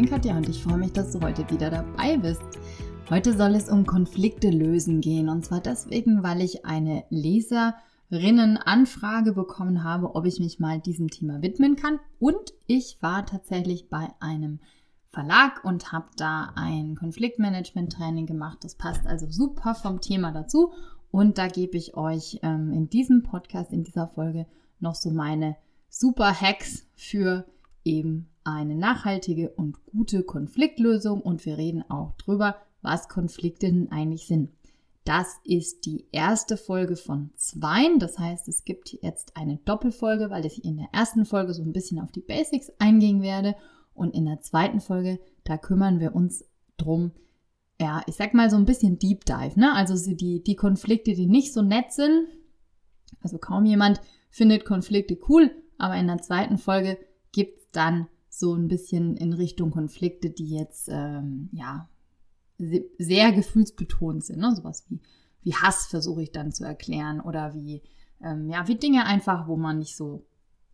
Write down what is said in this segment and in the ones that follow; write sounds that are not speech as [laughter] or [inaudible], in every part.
bin Katja und ich freue mich, dass du heute wieder dabei bist. Heute soll es um Konflikte lösen gehen und zwar deswegen, weil ich eine Leserinnen-Anfrage bekommen habe, ob ich mich mal diesem Thema widmen kann und ich war tatsächlich bei einem Verlag und habe da ein Konfliktmanagement-Training gemacht. Das passt also super vom Thema dazu und da gebe ich euch ähm, in diesem Podcast, in dieser Folge noch so meine super Hacks für eben eine nachhaltige und gute Konfliktlösung und wir reden auch drüber, was Konflikte denn eigentlich sind. Das ist die erste Folge von zwei. Das heißt, es gibt jetzt eine Doppelfolge, weil ich in der ersten Folge so ein bisschen auf die Basics eingehen werde. Und in der zweiten Folge, da kümmern wir uns drum, ja, ich sag mal so ein bisschen Deep Dive, ne? Also die, die Konflikte, die nicht so nett sind. Also kaum jemand findet Konflikte cool, aber in der zweiten Folge dann so ein bisschen in Richtung Konflikte, die jetzt ähm, ja sehr gefühlsbetont sind. Ne? Sowas wie, wie Hass versuche ich dann zu erklären oder wie, ähm, ja, wie Dinge einfach, wo man nicht so,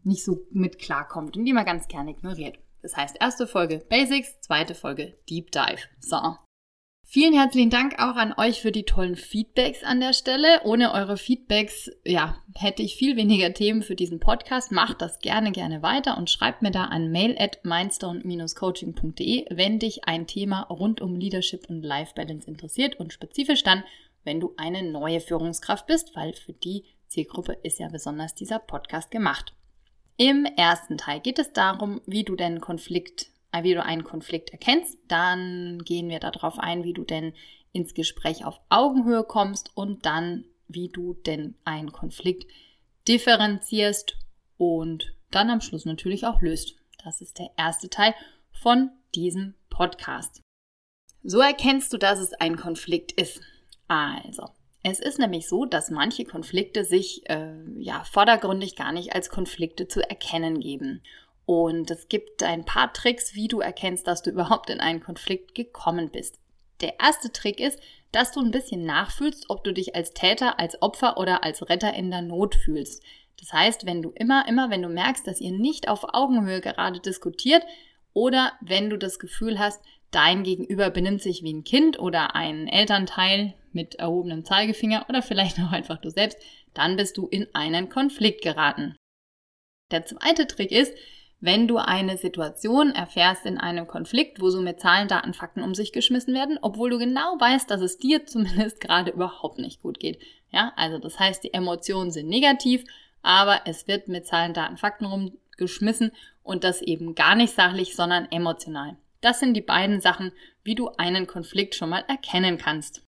nicht so mit klarkommt und die man ganz gerne ignoriert. Das heißt, erste Folge Basics, zweite Folge Deep Dive. So. Vielen herzlichen Dank auch an euch für die tollen Feedbacks an der Stelle. Ohne eure Feedbacks, ja, hätte ich viel weniger Themen für diesen Podcast. Macht das gerne, gerne weiter und schreibt mir da an mail at mindstone-coaching.de, wenn dich ein Thema rund um Leadership und Life Balance interessiert und spezifisch dann, wenn du eine neue Führungskraft bist, weil für die Zielgruppe ist ja besonders dieser Podcast gemacht. Im ersten Teil geht es darum, wie du den Konflikt wie du einen Konflikt erkennst. Dann gehen wir darauf ein, wie du denn ins Gespräch auf Augenhöhe kommst und dann, wie du denn einen Konflikt differenzierst und dann am Schluss natürlich auch löst. Das ist der erste Teil von diesem Podcast. So erkennst du, dass es ein Konflikt ist. Also, es ist nämlich so, dass manche Konflikte sich äh, ja vordergründig gar nicht als Konflikte zu erkennen geben. Und es gibt ein paar Tricks, wie du erkennst, dass du überhaupt in einen Konflikt gekommen bist. Der erste Trick ist, dass du ein bisschen nachfühlst, ob du dich als Täter, als Opfer oder als Retter in der Not fühlst. Das heißt, wenn du immer, immer, wenn du merkst, dass ihr nicht auf Augenhöhe gerade diskutiert oder wenn du das Gefühl hast, dein Gegenüber benimmt sich wie ein Kind oder ein Elternteil mit erhobenem Zeigefinger oder vielleicht auch einfach du selbst, dann bist du in einen Konflikt geraten. Der zweite Trick ist, wenn du eine Situation erfährst in einem Konflikt, wo so mit Zahlen, Daten, Fakten um sich geschmissen werden, obwohl du genau weißt, dass es dir [laughs] zumindest gerade überhaupt nicht gut geht. Ja, also das heißt, die Emotionen sind negativ, aber es wird mit Zahlen, Daten, Fakten rumgeschmissen und das eben gar nicht sachlich, sondern emotional. Das sind die beiden Sachen, wie du einen Konflikt schon mal erkennen kannst.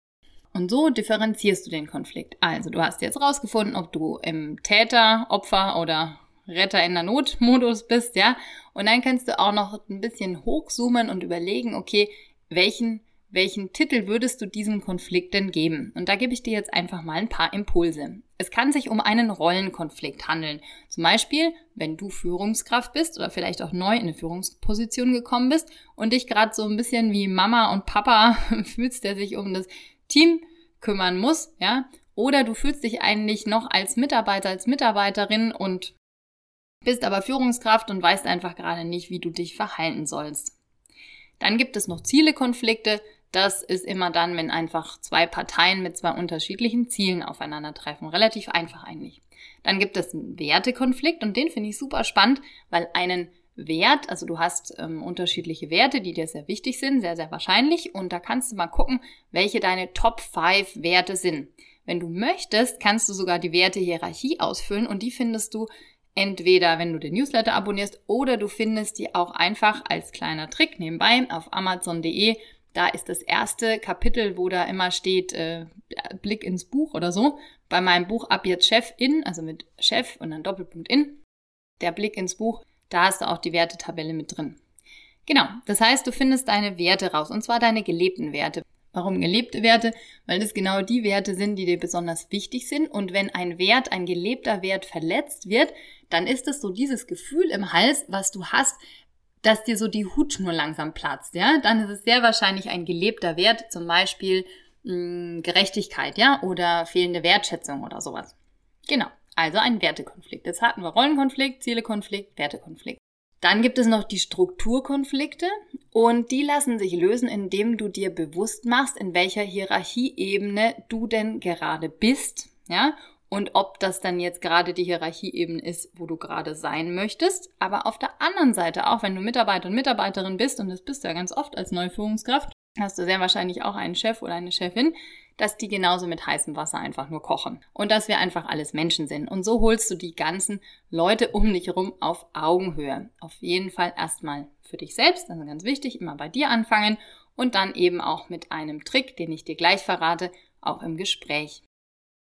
Und so differenzierst du den Konflikt. Also du hast jetzt rausgefunden, ob du im Täter, Opfer oder Retter in der Not-Modus bist, ja. Und dann kannst du auch noch ein bisschen hochzoomen und überlegen, okay, welchen, welchen Titel würdest du diesem Konflikt denn geben? Und da gebe ich dir jetzt einfach mal ein paar Impulse. Es kann sich um einen Rollenkonflikt handeln. Zum Beispiel, wenn du Führungskraft bist oder vielleicht auch neu in eine Führungsposition gekommen bist und dich gerade so ein bisschen wie Mama und Papa [laughs] fühlst, der sich um das Team kümmern muss, ja, oder du fühlst dich eigentlich noch als Mitarbeiter, als Mitarbeiterin und bist aber Führungskraft und weißt einfach gerade nicht, wie du dich verhalten sollst. Dann gibt es noch Zielekonflikte. Das ist immer dann, wenn einfach zwei Parteien mit zwei unterschiedlichen Zielen aufeinandertreffen. Relativ einfach eigentlich. Dann gibt es einen Wertekonflikt und den finde ich super spannend, weil einen Wert, also du hast ähm, unterschiedliche Werte, die dir sehr wichtig sind, sehr, sehr wahrscheinlich. Und da kannst du mal gucken, welche deine Top 5 Werte sind. Wenn du möchtest, kannst du sogar die Wertehierarchie ausfüllen und die findest du Entweder wenn du den Newsletter abonnierst oder du findest die auch einfach als kleiner Trick nebenbei auf amazon.de. Da ist das erste Kapitel, wo da immer steht äh, Blick ins Buch oder so. Bei meinem Buch Ab jetzt Chef in, also mit Chef und dann Doppelpunkt in, der Blick ins Buch, da hast du auch die Wertetabelle mit drin. Genau, das heißt, du findest deine Werte raus und zwar deine gelebten Werte. Warum gelebte Werte? Weil das genau die Werte sind, die dir besonders wichtig sind. Und wenn ein Wert, ein gelebter Wert verletzt wird, dann ist es so dieses Gefühl im Hals, was du hast, dass dir so die Hutschnur langsam platzt, ja? Dann ist es sehr wahrscheinlich ein gelebter Wert, zum Beispiel mh, hm, Gerechtigkeit, ja? Oder fehlende Wertschätzung oder sowas. Genau. Also ein Wertekonflikt. Jetzt hatten wir Rollenkonflikt, Zielekonflikt, Wertekonflikt. Dann gibt es noch die Strukturkonflikte und die lassen sich lösen, indem du dir bewusst machst, in welcher Hierarchieebene du denn gerade bist, ja, und ob das dann jetzt gerade die Hierarchieebene ist, wo du gerade sein möchtest. Aber auf der anderen Seite, auch wenn du Mitarbeiter und Mitarbeiterin bist, und das bist du ja ganz oft als neue Führungskraft, hast du sehr wahrscheinlich auch einen Chef oder eine Chefin, dass die genauso mit heißem Wasser einfach nur kochen. Und dass wir einfach alles Menschen sind. Und so holst du die ganzen Leute um dich herum auf Augenhöhe. Auf jeden Fall erstmal für dich selbst, also ganz wichtig, immer bei dir anfangen und dann eben auch mit einem Trick, den ich dir gleich verrate, auch im Gespräch.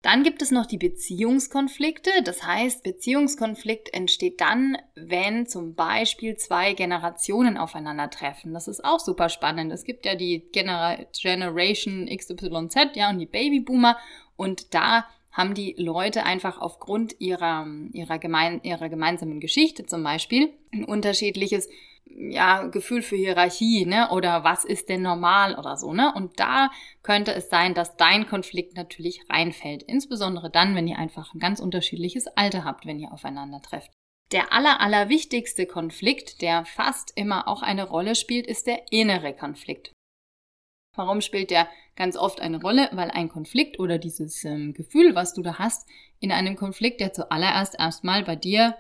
Dann gibt es noch die Beziehungskonflikte. Das heißt, Beziehungskonflikt entsteht dann, wenn zum Beispiel zwei Generationen aufeinandertreffen. Das ist auch super spannend. Es gibt ja die Genera Generation XYZ, ja, und die Babyboomer. Und da haben die Leute einfach aufgrund ihrer, ihrer, gemein, ihrer gemeinsamen Geschichte zum Beispiel ein unterschiedliches ja, Gefühl für Hierarchie, ne? Oder was ist denn normal oder so, ne? Und da könnte es sein, dass dein Konflikt natürlich reinfällt. Insbesondere dann, wenn ihr einfach ein ganz unterschiedliches Alter habt, wenn ihr aufeinander trefft. Der aller, aller wichtigste Konflikt, der fast immer auch eine Rolle spielt, ist der innere Konflikt. Warum spielt der ganz oft eine Rolle? Weil ein Konflikt oder dieses ähm, Gefühl, was du da hast, in einem Konflikt, der zuallererst erstmal bei dir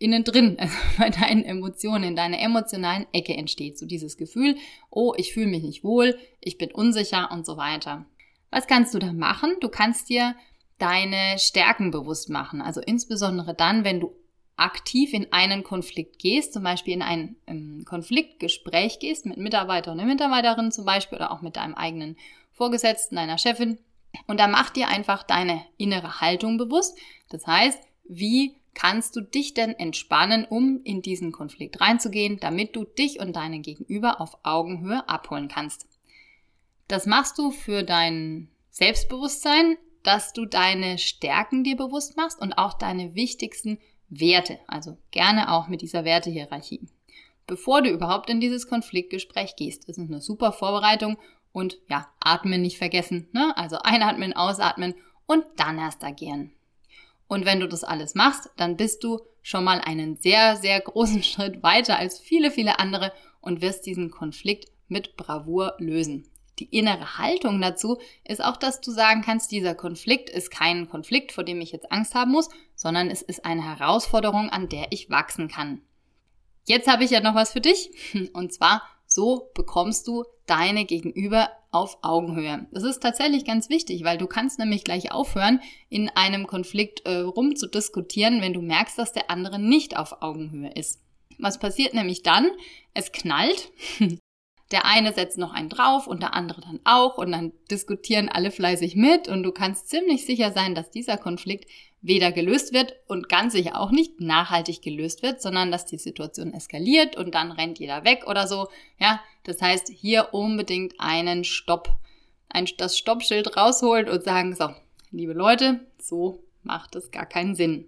innen drin, [laughs] also bei deinen Emotionen, in deiner emotionalen Ecke entsteht. So dieses Gefühl, oh, ich fühle mich nicht wohl, ich bin unsicher und so weiter. Was kannst du da machen? Du kannst dir deine Stärken bewusst machen. Also insbesondere dann, wenn du aktiv in einen Konflikt gehst, zum Beispiel in ein ähm, Konfliktgespräch gehst mit Mitarbeiter und Mitarbeiterin zum Beispiel oder auch mit deinem eigenen Vorgesetzten, deiner Chefin. Und da mach dir einfach deine innere Haltung bewusst. Das heißt, wie kannst du dich denn entspannen, um in diesen Konflikt reinzugehen, damit du dich und deinen Gegenüber auf Augenhöhe abholen kannst. Das machst du für dein Selbstbewusstsein, dass du deine Stärken dir bewusst machst und auch deine wichtigsten Werte, also gerne auch mit dieser Wertehierarchie. Bevor du überhaupt in dieses Konfliktgespräch gehst, das ist eine super Vorbereitung und ja, atmen nicht vergessen, ne? Also einatmen, ausatmen und dann erst agieren. Und wenn du das alles machst, dann bist du schon mal einen sehr, sehr großen [laughs] Schritt weiter als viele, viele andere und wirst diesen Konflikt mit Bravour lösen. Die innere Haltung dazu ist auch, dass du sagen kannst, dieser Konflikt ist kein Konflikt, vor dem ich jetzt Angst haben muss, sondern es ist eine Herausforderung, an der ich wachsen kann. Jetzt habe ich ja noch was für dich. [laughs] Und zwar, so bekommst du deine Gegenüber auf Augenhöhe. Das ist tatsächlich ganz wichtig, weil du kannst nämlich gleich aufhören, in einem Konflikt äh, rumzudiskutieren, wenn du merkst, dass der andere nicht auf Augenhöhe ist. Was passiert nämlich dann? Es knallt. [laughs] Der eine setzt noch einen drauf und der andere dann auch und dann diskutieren alle fleißig mit und du kannst ziemlich sicher sein, dass dieser Konflikt weder gelöst wird und ganz sicher auch nicht nachhaltig gelöst wird, sondern dass die Situation eskaliert und dann rennt jeder weg oder so. Ja, das heißt, hier unbedingt einen Stopp, ein, das Stoppschild rausholen und sagen, so, liebe Leute, so macht es gar keinen Sinn.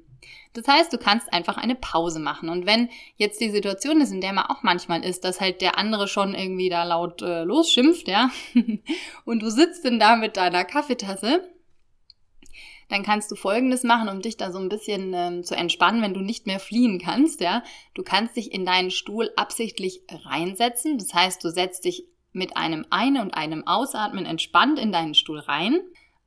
Das heißt, du kannst einfach eine Pause machen. Und wenn jetzt die Situation ist, in der man auch manchmal ist, dass halt der andere schon irgendwie da laut äh, losschimpft, ja, [laughs] und du sitzt denn da mit deiner Kaffeetasse dann kannst du Folgendes machen, um dich da so ein bisschen ähm, zu entspannen, wenn du nicht mehr fliehen kannst, ja. Du kannst dich in deinen Stuhl absichtlich reinsetzen. Das heißt, du setzt dich mit einem Ein- und einem Ausatmen entspannt in deinen Stuhl rein.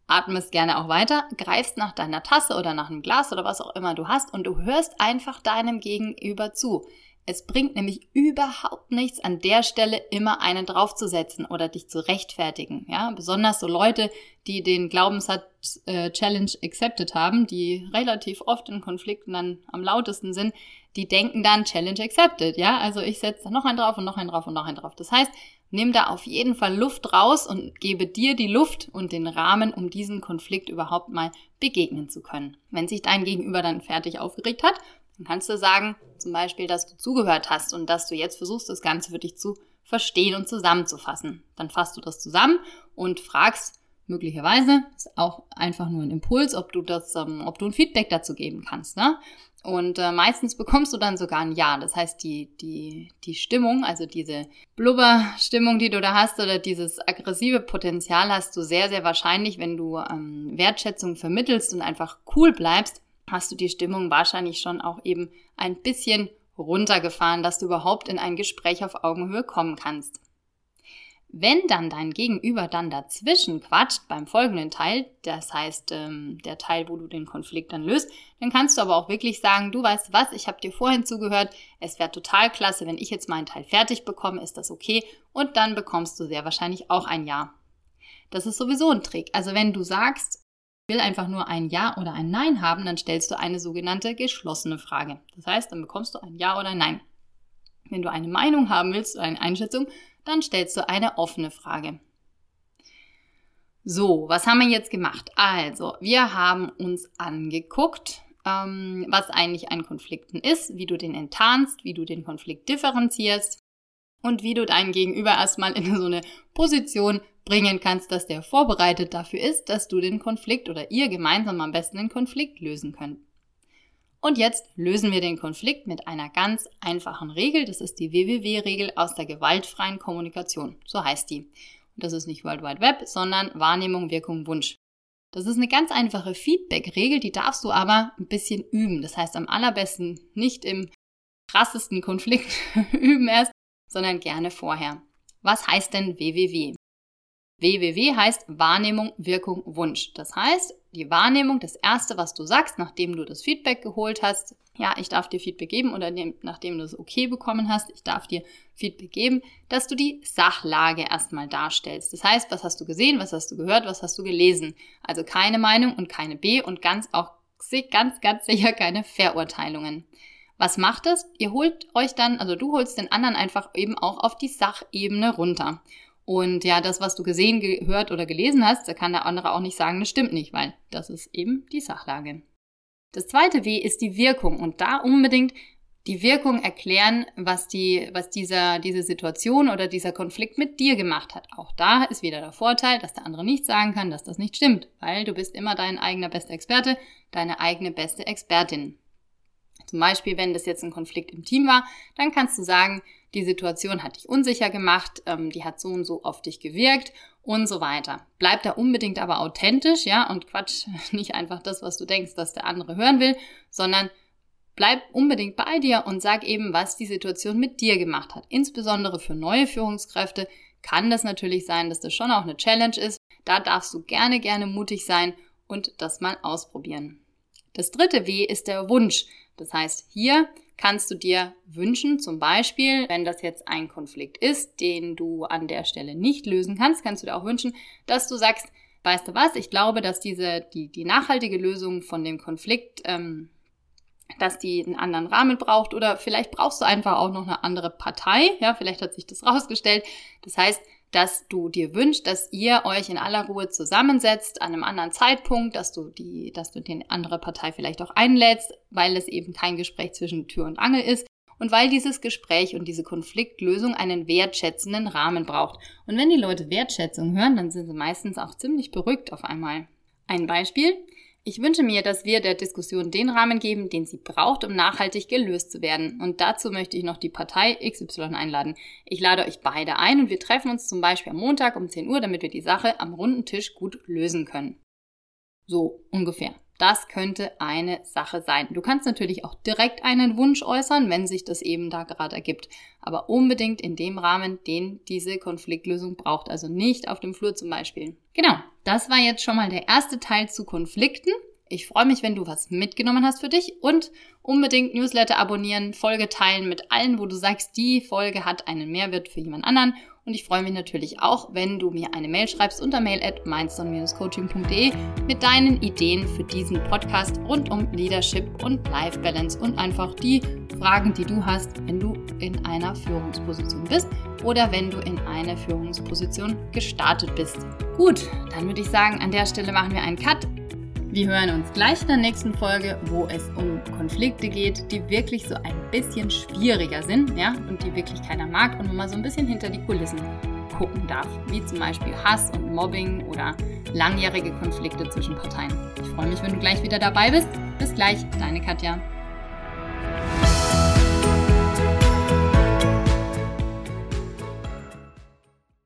Atmest gerne auch weiter, greifst nach deiner Tasse oder nach einem Glas oder was auch immer du hast und du hörst einfach deinem Gegenüber zu. Es bringt nämlich überhaupt nichts, an der Stelle immer einen draufzusetzen oder dich zu rechtfertigen. Ja, besonders so Leute, die den Glaubenssatz äh, Challenge accepted haben, die relativ oft in Konflikten dann am lautesten sind, die denken dann Challenge accepted. Ja, also ich setze noch einen drauf und noch einen drauf und noch einen drauf. Das heißt, nimm da auf jeden Fall Luft raus und gebe dir die Luft und den Rahmen, um diesen Konflikt überhaupt mal begegnen zu können. Wenn sich dein Gegenüber dann fertig aufgeregt hat, dann kannst du sagen, zum Beispiel, dass du zugehört hast und dass du jetzt versuchst, das Ganze für dich zu verstehen und zusammenzufassen. Dann fasst du das zusammen und fragst möglicherweise, ist auch einfach nur ein Impuls, ob du das, ähm, ob du ein Feedback dazu geben kannst. Ne? Und äh, meistens bekommst du dann sogar ein Ja. Das heißt, die, die, die Stimmung, also diese Blubberstimmung, die du da hast, oder dieses aggressive Potenzial hast du sehr, sehr wahrscheinlich, wenn du ähm, Wertschätzung vermittelst und einfach cool bleibst, hast du die Stimmung wahrscheinlich schon auch eben ein bisschen runtergefahren, dass du überhaupt in ein Gespräch auf Augenhöhe kommen kannst. Wenn dann dein Gegenüber dann dazwischen quatscht beim folgenden Teil, das heißt ähm, der Teil, wo du den Konflikt dann löst, dann kannst du aber auch wirklich sagen, du weißt was, ich habe dir vorhin zugehört, es wäre total klasse, wenn ich jetzt meinen Teil fertig bekomme, ist das okay? Und dann bekommst du sehr wahrscheinlich auch ein Ja. Das ist sowieso ein Trick. Also wenn du sagst, will einfach nur ein Ja oder ein Nein haben, dann stellst du eine sogenannte geschlossene Frage. Das heißt, dann bekommst du ein Ja oder ein Nein. Wenn du eine Meinung haben willst oder eine Einschätzung, dann stellst du eine offene Frage. So, was haben wir jetzt gemacht? Also, wir haben uns angeguckt, ähm, was eigentlich ein Konflikten ist, wie du den enttarnst, wie du den Konflikt differenzierst und wie du deinen Gegenüber erstmal in so eine Position bringen kannst, dass der vorbereitet dafür ist, dass du den Konflikt oder ihr gemeinsam am besten den Konflikt lösen könnt. Und jetzt lösen wir den Konflikt mit einer ganz einfachen Regel. Das ist die WWW-Regel aus der gewaltfreien Kommunikation. So heißt die. Und das ist nicht World Wide Web, sondern Wahrnehmung, Wirkung, Wunsch. Das ist eine ganz einfache Feedback-Regel, die darfst du aber ein bisschen üben. Das heißt am allerbesten nicht im krassesten Konflikt [laughs] üben erst, sondern gerne vorher. Was heißt denn WWW? WWW heißt Wahrnehmung, Wirkung, Wunsch. Das heißt, die Wahrnehmung, das erste, was du sagst, nachdem du das Feedback geholt hast, ja, ich darf dir Feedback geben oder nachdem du es okay bekommen hast, ich darf dir Feedback geben, dass du die Sachlage erstmal darstellst. Das heißt, was hast du gesehen, was hast du gehört, was hast du gelesen? Also keine Meinung und keine B und ganz auch ganz, ganz sicher keine Verurteilungen. Was macht es? Ihr holt euch dann, also du holst den anderen einfach eben auch auf die Sachebene runter. Und ja, das, was du gesehen, gehört oder gelesen hast, da kann der andere auch nicht sagen, das stimmt nicht, weil das ist eben die Sachlage. Das zweite W ist die Wirkung und da unbedingt die Wirkung erklären, was die, was dieser, diese Situation oder dieser Konflikt mit dir gemacht hat. Auch da ist wieder der Vorteil, dass der andere nicht sagen kann, dass das nicht stimmt, weil du bist immer dein eigener bester Experte, deine eigene beste Expertin. Zum Beispiel, wenn das jetzt ein Konflikt im Team war, dann kannst du sagen, die Situation hat dich unsicher gemacht, ähm, die hat so und so auf dich gewirkt und so weiter. Bleib da unbedingt aber authentisch, ja, und quatsch [laughs] nicht einfach das, was du denkst, dass der andere hören will, sondern bleib unbedingt bei dir und sag eben, was die Situation mit dir gemacht hat. Insbesondere für neue Führungskräfte kann das natürlich sein, dass das schon auch eine Challenge ist. Da darfst du gerne, gerne mutig sein und das mal ausprobieren. Das dritte W ist der Wunsch. Das heißt, hier kannst du dir wünschen, zum Beispiel, wenn das jetzt ein Konflikt ist, den du an der Stelle nicht lösen kannst, kannst du dir auch wünschen, dass du sagst, weißt du was, ich glaube, dass diese, die, die nachhaltige Lösung von dem Konflikt, ähm, dass die einen anderen Rahmen braucht oder vielleicht brauchst du einfach auch noch eine andere Partei, ja, vielleicht hat sich das rausgestellt. Das heißt, dass du dir wünschst, dass ihr euch in aller Ruhe zusammensetzt an einem anderen Zeitpunkt, dass du die, dass du die andere Partei vielleicht auch einlädst, weil es eben kein Gespräch zwischen Tür und Angel ist und weil dieses Gespräch und diese Konfliktlösung einen wertschätzenden Rahmen braucht. Und wenn die Leute Wertschätzung hören, dann sind sie meistens auch ziemlich beruhigt auf einmal. Ein Beispiel. Ich wünsche mir, dass wir der Diskussion den Rahmen geben, den sie braucht, um nachhaltig gelöst zu werden. Und dazu möchte ich noch die Partei XY einladen. Ich lade euch beide ein und wir treffen uns zum Beispiel am Montag um 10 Uhr, damit wir die Sache am runden Tisch gut lösen können. So ungefähr. Das könnte eine Sache sein. Du kannst natürlich auch direkt einen Wunsch äußern, wenn sich das eben da gerade ergibt. Aber unbedingt in dem Rahmen, den diese Konfliktlösung braucht. Also nicht auf dem Flur zum Beispiel. Genau, das war jetzt schon mal der erste Teil zu Konflikten. Ich freue mich, wenn du was mitgenommen hast für dich und unbedingt Newsletter abonnieren, Folge teilen mit allen, wo du sagst, die Folge hat einen Mehrwert für jemand anderen und ich freue mich natürlich auch, wenn du mir eine Mail schreibst unter mail at mindstone-coaching.de mit deinen Ideen für diesen Podcast rund um Leadership und Life Balance und einfach die Fragen, die du hast, wenn du in einer Führungsposition bist oder wenn du in eine Führungsposition gestartet bist. Gut, dann würde ich sagen, an der Stelle machen wir einen Cut. Wir hören uns gleich in der nächsten Folge, wo es um Konflikte geht, die wirklich so ein bisschen schwieriger sind, ja, und die wirklich keiner mag und wo man so ein bisschen hinter die Kulissen gucken darf, wie zum Beispiel Hass und Mobbing oder langjährige Konflikte zwischen Parteien. Ich freue mich, wenn du gleich wieder dabei bist. Bis gleich, deine Katja.